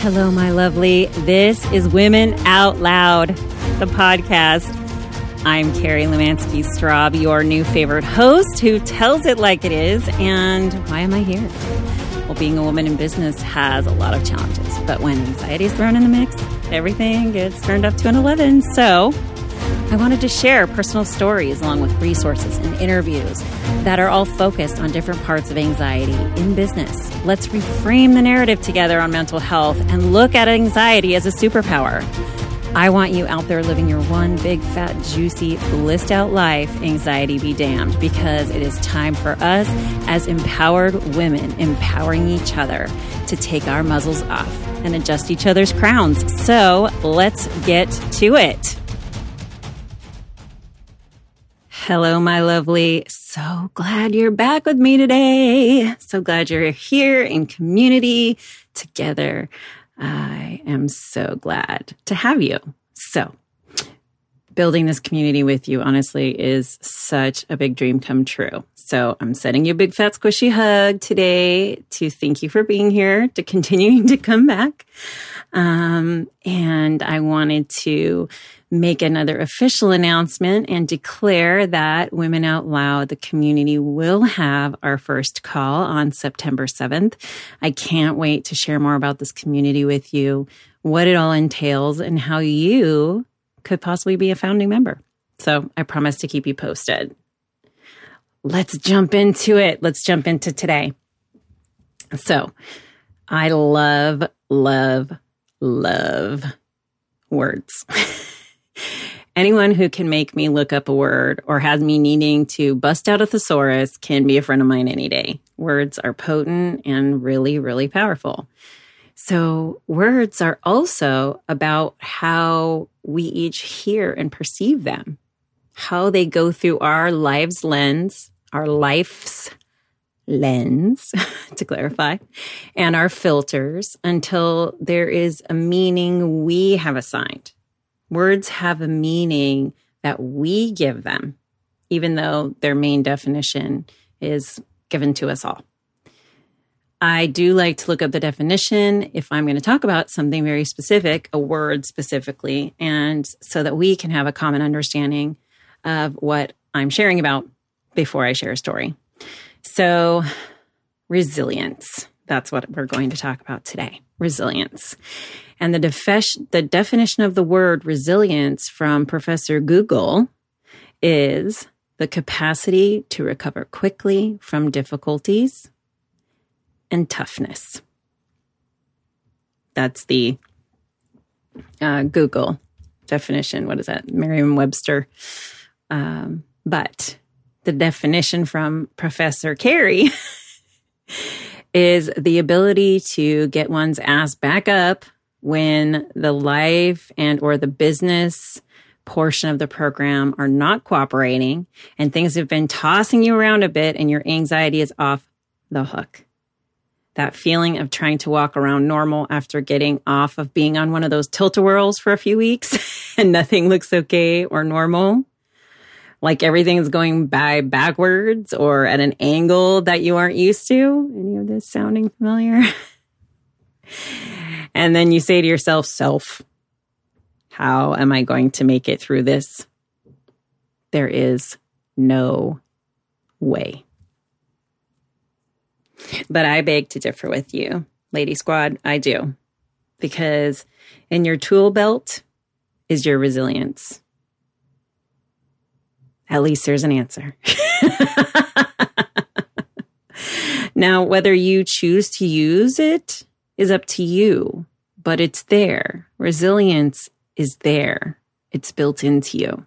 Hello, my lovely. This is Women Out Loud, the podcast. I'm Karrie Lemansky Straub, your new favorite host who tells it like it is. And why am I here? Well, being a woman in business has a lot of challenges, but when anxiety is thrown in the mix, everything gets turned up to an 11. So, I wanted to share personal stories along with resources and interviews that are all focused on different parts of anxiety in business. Let's reframe the narrative together on mental health and look at anxiety as a superpower. I want you out there living your one big, fat, juicy, blissed out life, anxiety be damned, because it is time for us as empowered women empowering each other to take our muzzles off and adjust each other's crowns. So let's get to it. Hello, my lovely. So glad you're back with me today. So glad you're here in community together. I am so glad to have you. So, building this community with you, honestly, is such a big dream come true. So, I'm sending you a big fat squishy hug today to thank you for being here, to continuing to come back. Um, and I wanted to make another official announcement and declare that Women Out Loud, the community, will have our first call on September 7th. I can't wait to share more about this community with you, what it all entails, and how you could possibly be a founding member. So I promise to keep you posted. Let's jump into it. Let's jump into today. So I love, love, love words. Anyone who can make me look up a word or has me needing to bust out a thesaurus can be a friend of mine any day. Words are potent and really, really powerful. So, words are also about how we each hear and perceive them, how they go through our lives lens, our life's lens, to clarify, and our filters until there is a meaning we have assigned. Words have a meaning that we give them, even though their main definition is given to us all. I do like to look up the definition if I'm going to talk about something very specific, a word specifically, and so that we can have a common understanding of what I'm sharing about before I share a story. So, resilience. That's what we're going to talk about today resilience. And the, def- the definition of the word resilience from Professor Google is the capacity to recover quickly from difficulties and toughness. That's the uh, Google definition. What is that? Merriam Webster. Um, but the definition from Professor Karrie is the ability to get one's ass back up when the life and or the business portion of the program are not cooperating and things have been tossing you around a bit and your anxiety is off the hook. That feeling of trying to walk around normal after getting off of being on one of those tilt-a-whirls for a few weeks and nothing looks okay or normal. Like everything's going by backwards or at an angle that you aren't used to. Any of this sounding familiar? And then you say to yourself, self, how am I going to make it through this? There is no way. But I beg to differ with you, Lady Squad. I do. Because in your tool belt is your resilience. At least there's an answer. now, whether you choose to use it is up to you, but it's there. Resilience is there. It's built into you.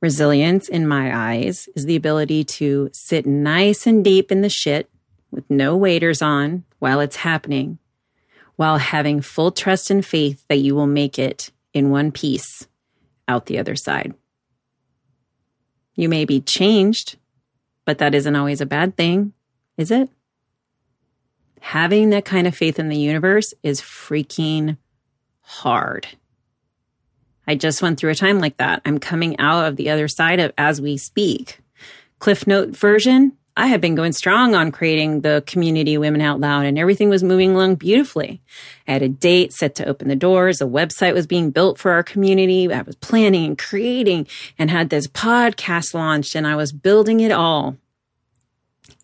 Resilience, in my eyes, is the ability to sit nice and deep in the shit with no waiters on while it's happening, while having full trust and faith that you will make it in one piece out the other side. You may be changed, but that isn't always a bad thing, is it? having that kind of faith in the universe is freaking hard. I just went through a time like that. I'm coming out of the other side of as we speak. Cliff note version, I had been going strong on creating the community Women Out Loud and everything was moving along beautifully. I had a date set to open the doors. A website was being built for our community. I was planning and creating and had this podcast launched and I was building it all.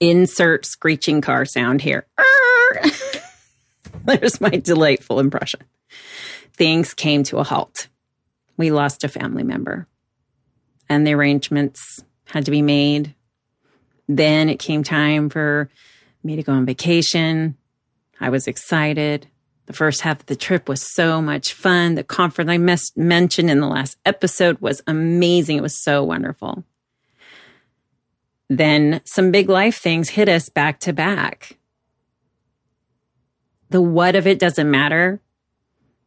Insert screeching car sound here. There's my delightful impression. Things came to a halt. We lost a family member and the arrangements had to be made then it came time for me to go on vacation. I was excited. The first half of the trip was so much fun. The conference I mes- mentioned in the last episode was amazing. It was so wonderful. Then some big life things hit us back to back. The what of it doesn't matter.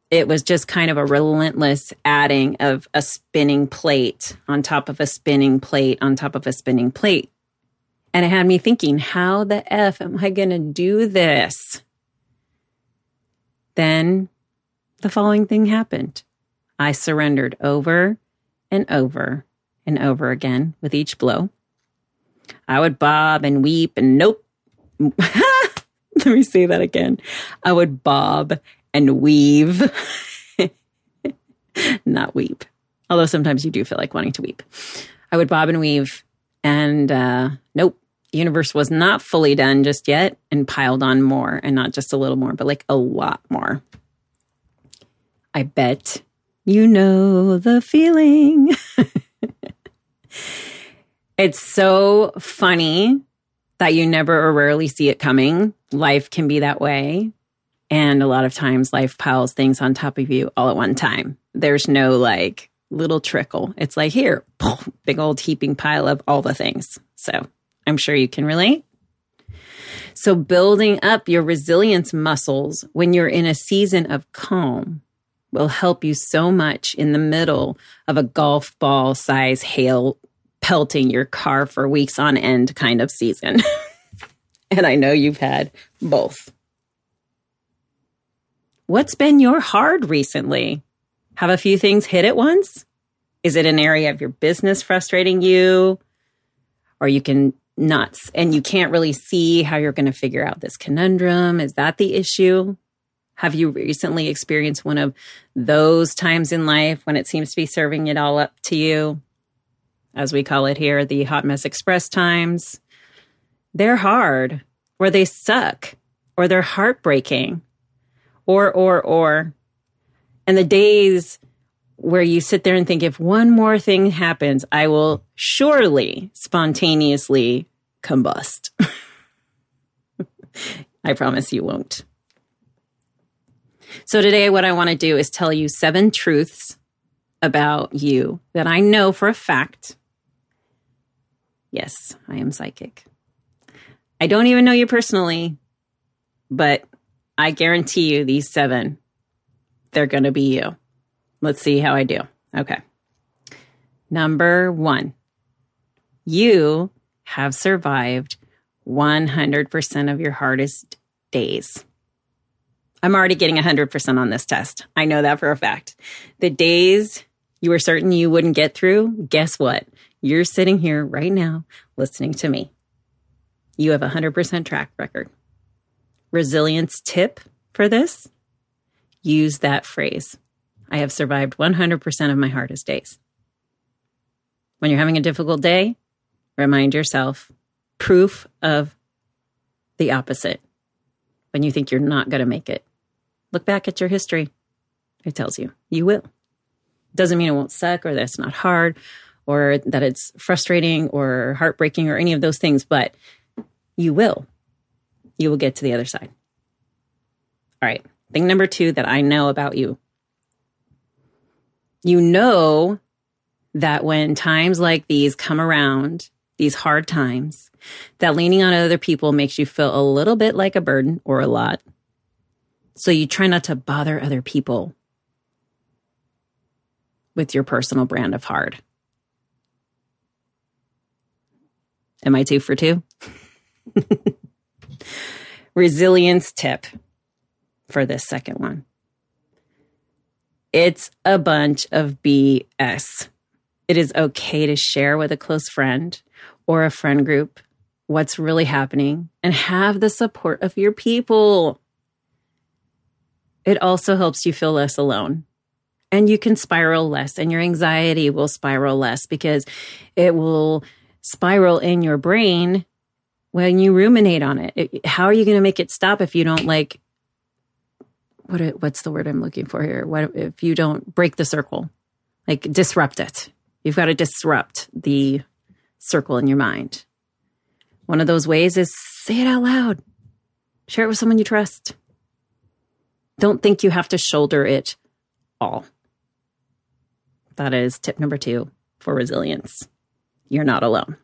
It was just kind of a relentless adding of a spinning plate on top of a spinning plate on top of a spinning plate. And it had me thinking, how the F am I going to do this? Then the following thing happened. I surrendered over and over and over again with each blow. I would bob and weep and nope. Let me say that again. I would bob and weave, not weep. Although sometimes you do feel like wanting to weep. I would bob and weave and uh, nope, universe was not fully done just yet and piled on more and not just a little more, but like a lot more. I bet you know the feeling. it's so funny that you never or rarely see it coming. Life can be that way. And a lot of times life piles things on top of you all at one time. There's no like little trickle. It's like here, big old heaping pile of all the things. So I'm sure you can relate. So, building up your resilience muscles when you're in a season of calm will help you so much in the middle of a golf ball size hail pelting your car for weeks on end kind of season. and I know you've had both. What's been your hard recently? Have a few things hit at once? Is it an area of your business frustrating you? Or you can nuts and you can't really see how you're going to figure out this conundrum. Is that the issue? Have you recently experienced one of those times in life when it seems to be serving it all up to you? As we call it here, the hot mess express times. They're hard, or they suck, or they're heartbreaking, or, or, or. And the days where you sit there and think, if one more thing happens, I will surely spontaneously combust. I promise you won't. So, today, what I want to do is tell you seven truths about you that I know for a fact. Yes, I am psychic. I don't even know you personally, but I guarantee you these seven, they're going to be you. Let's see how I do. Okay. Number one, you have survived 100% of your hardest days. I'm already getting 100% on this test. I know that for a fact. The days you were certain you wouldn't get through, guess what? You're sitting here right now listening to me. You have a 100% track record. Resilience tip for this use that phrase. I have survived 100% of my hardest days. When you're having a difficult day, remind yourself proof of the opposite. When you think you're not going to make it, look back at your history. It tells you you will. Doesn't mean it won't suck or that it's not hard or that it's frustrating or heartbreaking or any of those things, but you will. You will get to the other side. All right. Thing number two that I know about you you know that when times like these come around, these hard times, that leaning on other people makes you feel a little bit like a burden or a lot. So you try not to bother other people with your personal brand of hard. Am I two for two? Resilience tip for this second one. It's a bunch of BS. It is okay to share with a close friend or a friend group what's really happening and have the support of your people. It also helps you feel less alone and you can spiral less and your anxiety will spiral less because it will spiral in your brain when you ruminate on it. it how are you going to make it stop if you don't like what what's the word I'm looking for here? What if you don't break the circle? Like disrupt it. You've got to disrupt the circle in your mind. One of those ways is say it out loud. Share it with someone you trust. Don't think you have to shoulder it all. That is tip number two for resilience. You're not alone.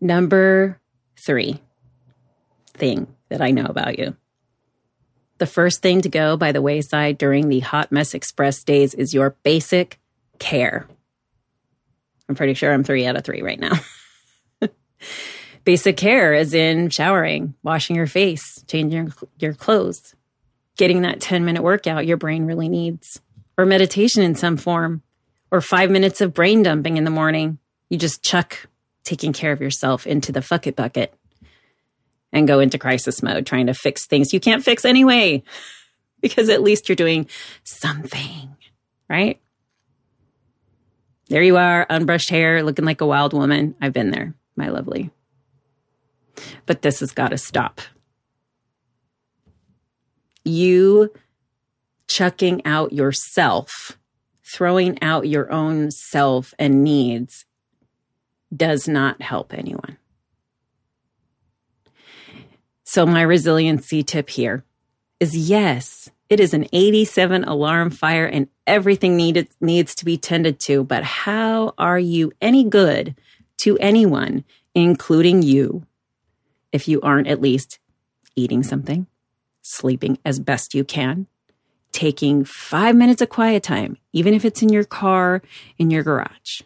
Number three thing that I know about you. The first thing to go by the wayside during the Hot Mess Express days is your basic care. I'm pretty sure I'm three out of three right now. Basic care is in showering, washing your face, changing your, your clothes, getting that 10 minute workout your brain really needs, or meditation in some form, or five minutes of brain dumping in the morning. You just chuck taking care of yourself into the fuck it bucket and go into crisis mode, trying to fix things you can't fix anyway, because at least you're doing something, right? There you are, unbrushed hair, looking like a wild woman. I've been there, my lovely. But this has got to stop. You chucking out yourself, throwing out your own self and needs does not help anyone. So, my resiliency tip here is yes, it is an 87 alarm fire and everything needed, needs to be tended to. But how are you any good to anyone, including you, if you aren't at least eating something, sleeping as best you can, taking five minutes of quiet time, even if it's in your car, in your garage,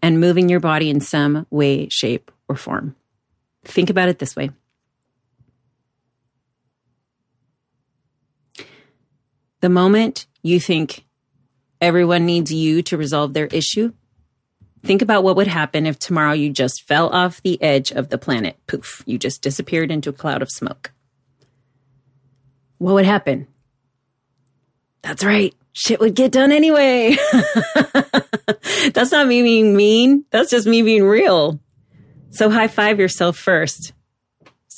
and moving your body in some way, shape, or form? Think about it this way The moment you think everyone needs you to resolve their issue, think about what would happen if tomorrow you just fell off the edge of the planet. Poof, you just disappeared into a cloud of smoke. What would happen? That's right. Shit would get done anyway. That's not me being mean. That's just me being real. So high five yourself first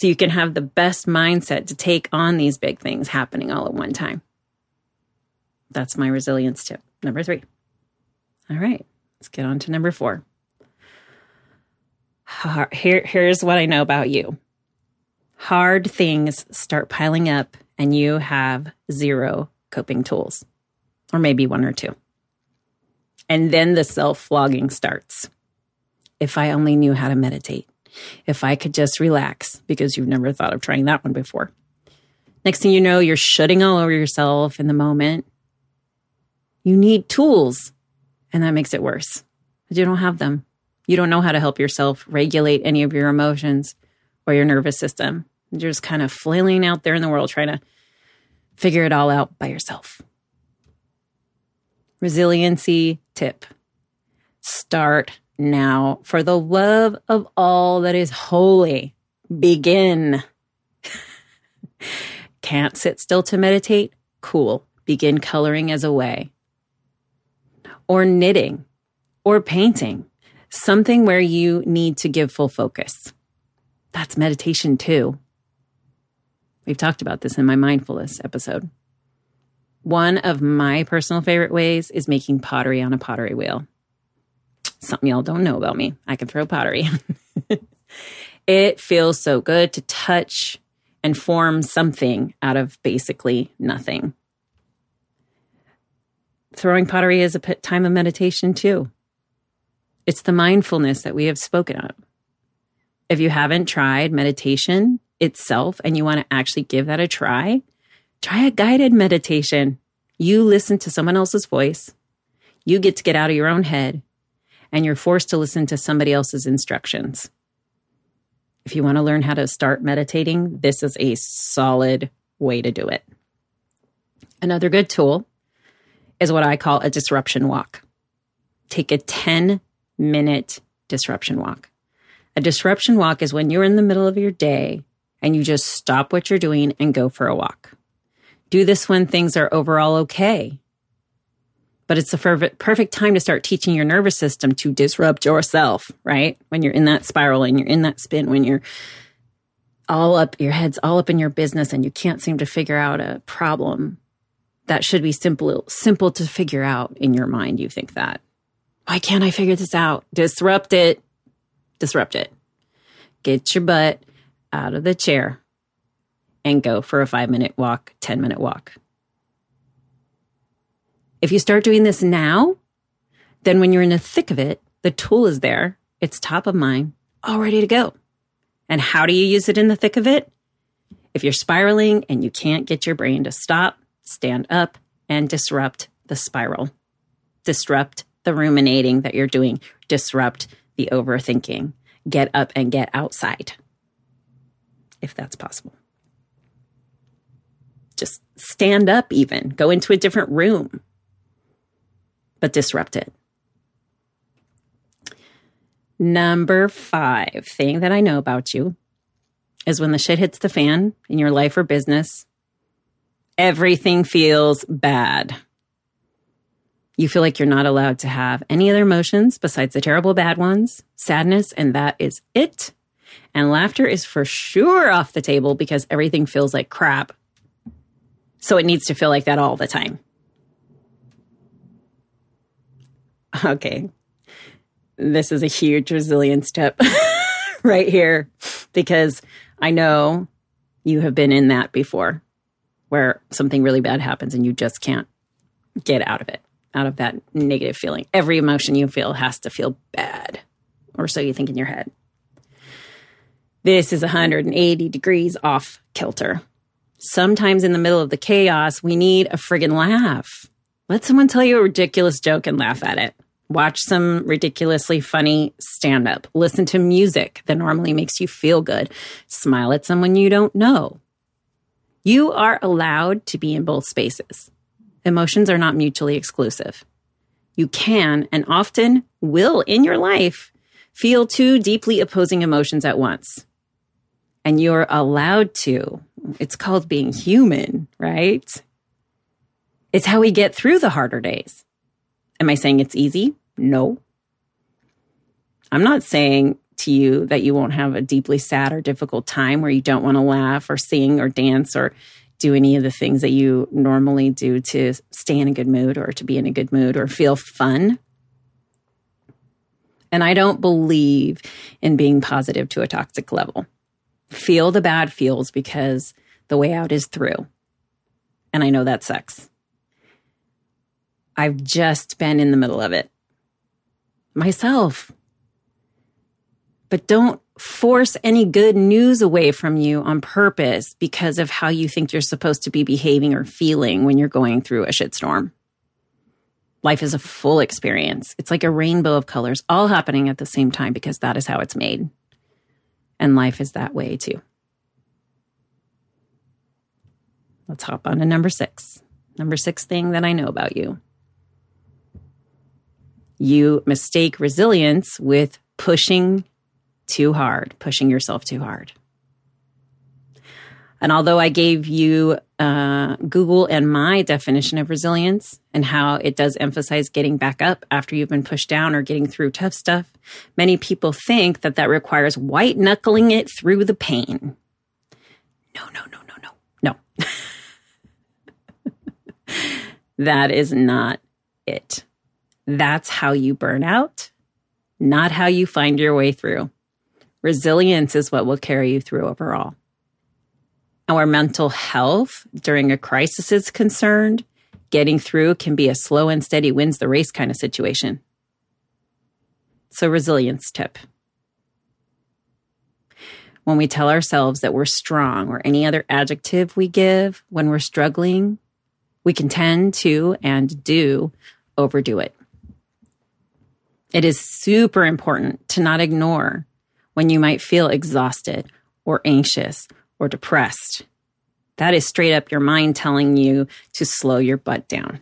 so you can have the best mindset to take on these big things happening all at one time. That's my resilience tip. Number three. All right, let's get on to number four. Here, here's what I know about you hard things start piling up, and you have zero coping tools, or maybe one or two. And then the self flogging starts. If I only knew how to meditate, if I could just relax, because you've never thought of trying that one before. Next thing you know, you're shutting all over yourself in the moment you need tools. And that makes it worse because you don't have them. You don't know how to help yourself regulate any of your emotions or your nervous system. You're just kind of flailing out there in the world trying to figure it all out by yourself. Resiliency tip start now. For the love of all that is holy, begin. Can't sit still to meditate? Cool. Begin coloring as a way or knitting or painting, something where you need to give full focus. That's meditation too. We've talked about this in my mindfulness episode. One of my personal favorite ways is making pottery on a pottery wheel. Something y'all don't know about me. I can throw pottery. it feels so good to touch and form something out of basically nothing throwing pottery is a time of meditation too. It's the mindfulness that we have spoken of. If you haven't tried meditation itself and you want to actually give that a try, try a guided meditation. You listen to someone else's voice, you get to get out of your own head, and you're forced to listen to somebody else's instructions. If you want to learn how to start meditating, this is a solid way to do it. Another good tool is what I call a disruption walk. Take a 10 minute disruption walk. A disruption walk is when you're in the middle of your day and you just stop what you're doing and go for a walk. Do this when things are overall okay. But it's the perfect time to start teaching your nervous system to disrupt yourself, right? When you're in that spiral and you're in that spin, when you're all up, your head's all up in your business and you can't seem to figure out a problem that should be simple, simple to figure out in your mind. You think that. Why can't I figure this out? Disrupt it. Disrupt it. Get your butt out of the chair and go for a five minute walk, 10 minute walk. If you start doing this now, then when you're in the thick of it, the tool is there. It's top of mind, all ready to go. And how do you use it in the thick of it? If you're spiraling and you can't get your brain to stop, stand up and disrupt the spiral. Disrupt the ruminating that you're doing. Disrupt the overthinking. Get up and get outside if that's possible. Just stand up, even go into a different room, but disrupt it. Number five thing that I know about you is when the shit hits the fan in your life or business, everything feels bad. You feel like you're not allowed to have any other emotions besides the terrible bad ones, sadness, and that is it. And laughter is for sure off the table because everything feels like crap. So it needs to feel like that all the time. Okay. This is a huge resilience tip right here because I know you have been in that before where something really bad happens and you just can't get out of it, out of that negative feeling. Every emotion you feel has to feel bad, or so you think in your head. This is 180 degrees off kilter. Sometimes in the middle of the chaos, we need a friggin' laugh. Let someone tell you a ridiculous joke and laugh at it. Watch some ridiculously funny stand up. Listen to music that normally makes you feel good. Smile at someone you don't know. You are allowed to be in both spaces. Emotions are not mutually exclusive. You can and often will in your life feel two deeply opposing emotions at once and you're allowed to. It's called being human, right? It's how we get through the harder days. Am I saying it's easy? No. I'm not saying to you that you won't have a deeply sad or difficult time where you don't want to laugh or sing or dance or do any of the things that you normally do to stay in a good mood or to be in a good mood or feel fun. And I don't believe in being positive to a toxic level feel the bad feels because the way out is through. And I know that sucks. I've just been in the middle of it myself. But don't force any good news away from you on purpose because of how you think you're supposed to be behaving or feeling when you're going through a shitstorm. Life is a full experience. It's like a rainbow of colors all happening at the same time because that is how it's made. And life is that way too. Let's hop on to number six. Number six thing that I know about you. You mistake resilience with pushing too hard, pushing yourself too hard. And although I gave you uh, Google and my definition of resilience and how it does emphasize getting back up after you've been pushed down or getting through tough stuff, many people think that that requires white knuckling it through the pain. No, no, no, no, no, no. that is not it. That's how you burn out, not how you find your way through. Resilience is what will carry you through overall our mental health during a crisis is concerned, getting through can be a slow and steady wins the race kind of situation. So, resilience tip. When we tell ourselves that we're strong or any other adjective we give when we're struggling, we can tend to and do overdo it. It is super important to not ignore when you might feel exhausted or anxious or depressed. That is straight up your mind telling you to slow your butt down.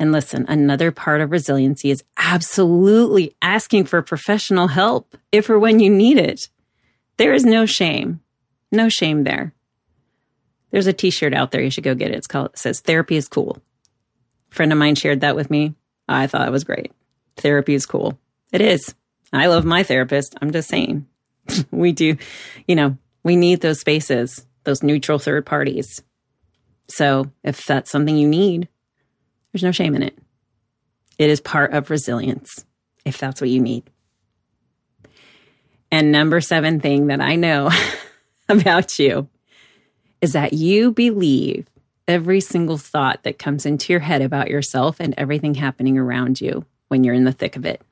And listen, another part of resiliency is absolutely asking for professional help if or when you need it. There is no shame. No shame there. There's a t-shirt out there. You should go get it. It's called, it says therapy is cool. A friend of mine shared that with me. I thought it was great. Therapy is cool. It is. I love my therapist. I'm just saying we do, you know, we need those spaces, those neutral third parties. So if that's something you need, there's no shame in it. It is part of resilience if that's what you need. And number seven thing that I know about you is that you believe every single thought that comes into your head about yourself and everything happening around you when you're in the thick of it.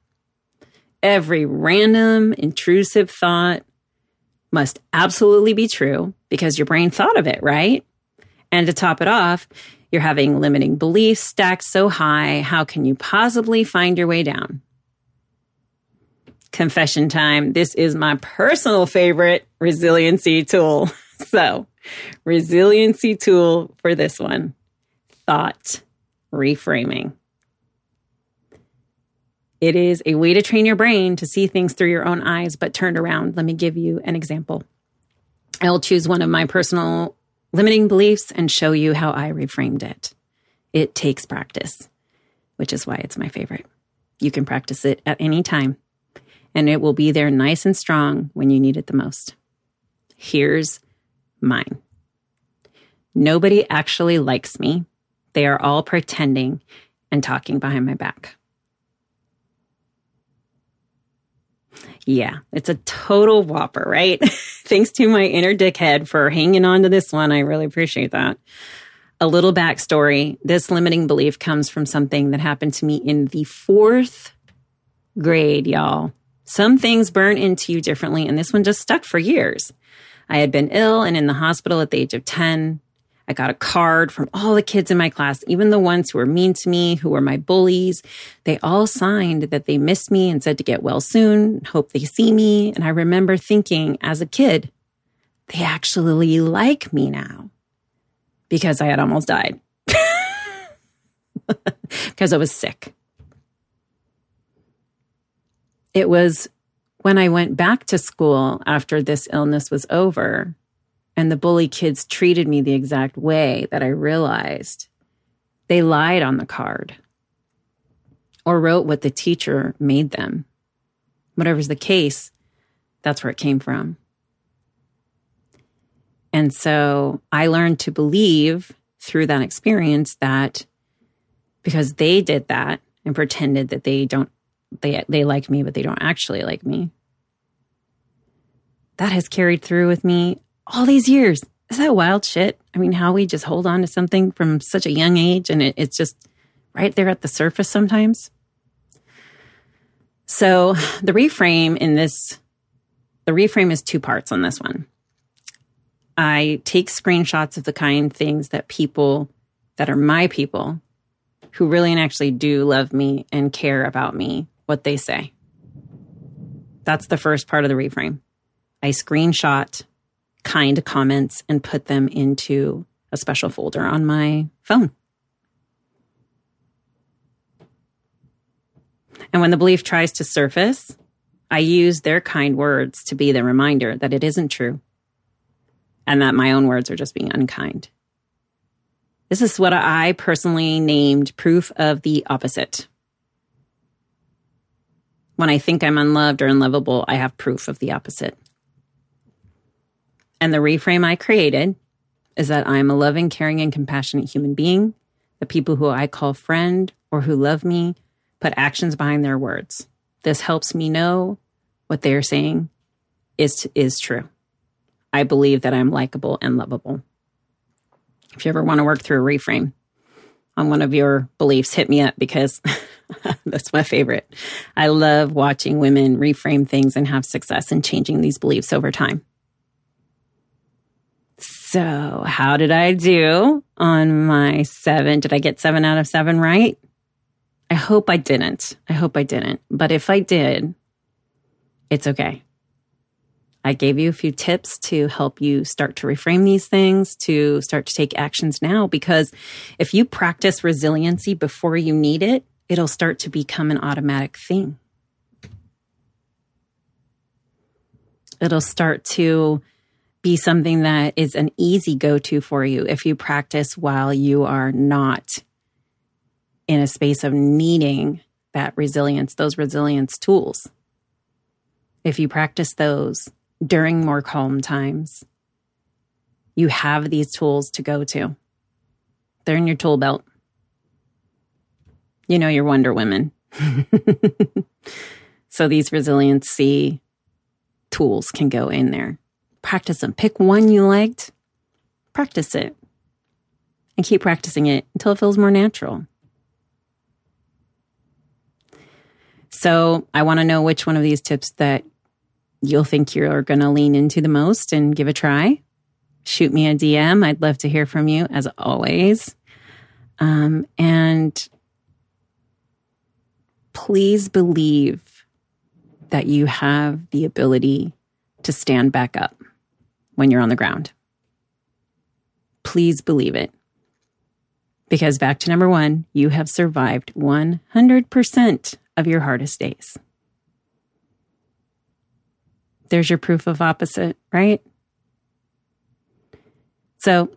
Every random, intrusive thought must absolutely be true because your brain thought of it, right? And to top it off, you're having limiting beliefs stacked so high. How can you possibly find your way down? Confession time. This is my personal favorite resiliency tool. So, resiliency tool for this one thought reframing. It is a way to train your brain to see things through your own eyes, but turned around. Let me give you an example. I'll choose one of my personal limiting beliefs and show you how I reframed it. It takes practice, which is why it's my favorite. You can practice it at any time, and it will be there nice and strong when you need it the most. Here's mine. Nobody actually likes me. They are all pretending and talking behind my back. Yeah, it's a total whopper, right? Thanks to my inner dickhead for hanging on to this one. I really appreciate that. A little backstory this limiting belief comes from something that happened to me in the fourth grade, y'all. Some things burn into you differently, and this one just stuck for years. I had been ill and in the hospital at the age of 10. I got a card from all the kids in my class, even the ones who were mean to me, who were my bullies. They all signed that they missed me and said to get well soon, hope they see me. And I remember thinking as a kid, they actually like me now because I had almost died because I was sick. It was when I went back to school after this illness was over and the bully kids treated me the exact way that I realized they lied on the card or wrote what the teacher made them. Whatever's the case, that's where it came from. And so I learned to believe through that experience that because they did that and pretended that they don't they they like me but they don't actually like me. That has carried through with me all these years. Is that wild shit? I mean, how we just hold on to something from such a young age and it, it's just right there at the surface sometimes. So the reframe in this, the reframe is two parts on this one. I take screenshots of the kind things that people that are my people who really and actually do love me and care about me, what they say. That's the first part of the reframe. I screenshot kind comments and put them into a special folder on my phone. And when the belief tries to surface, I use their kind words to be the reminder that it isn't true and that my own words are just being unkind. This is what I personally named proof of the opposite. When I think I'm unloved or unlovable, I have proof of the opposite. And the reframe I created is that I am a loving, caring, and compassionate human being. The people who I call friend or who love me put actions behind their words. This helps me know what they are saying is, is true. I believe that I'm likable and lovable. If you ever want to work through a reframe on one of your beliefs, hit me up because that's my favorite. I love watching women reframe things and have success in changing these beliefs over time. So, how did I do on my seven? Did I get seven out of seven right? I hope I didn't. I hope I didn't. But if I did, it's okay. I gave you a few tips to help you start to reframe these things, to start to take actions now. Because if you practice resiliency before you need it, it'll start to become an automatic thing. It'll start to be something that is an easy go to for you if you practice while you are not in a space of needing that resilience, those resilience tools. If you practice those during more calm times, you have these tools to go to. They're in your tool belt. You know, you're Wonder Women. so these resiliency tools can go in there. Practice them. Pick one you liked, practice it, and keep practicing it until it feels more natural. So I want to know which one of these tips that you'll think you're going to lean into the most and give a try. Shoot me a DM. I'd love to hear from you as always. Um, and please believe that you have the ability to stand back up when you're on the ground. Please believe it. Because back to number one, you have survived 100% of your hardest days. There's your proof of opposite, right? So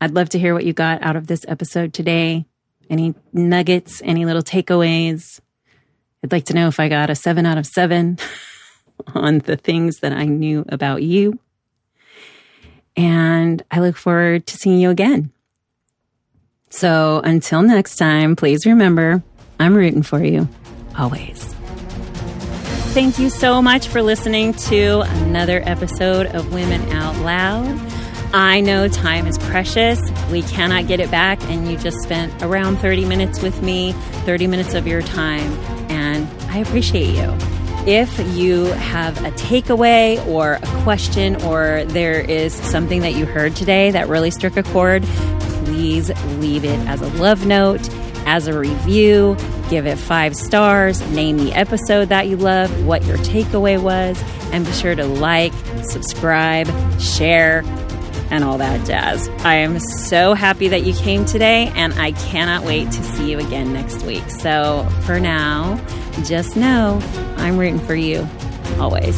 I'd love to hear what you got out of this episode today. Any nuggets, any little takeaways? I'd like to know if I got a seven out of seven on the things that I knew about you. And I look forward to seeing you again. So until next time, please remember I'm rooting for you always. Thank you so much for listening to another episode of Women Out Loud. I know time is precious. We cannot get it back, and you just spent around 30 minutes with me, 30 minutes of your time, and I appreciate you. If you have a takeaway or a question, or there is something that you heard today that really struck a chord, please leave it as a love note, as a review give it five stars, name the episode that you loved, what your takeaway was, and be sure to like, subscribe, share, and all that jazz. I am so happy that you came today, and I cannot wait to see you again next week. So for now, just know I'm rooting for you always.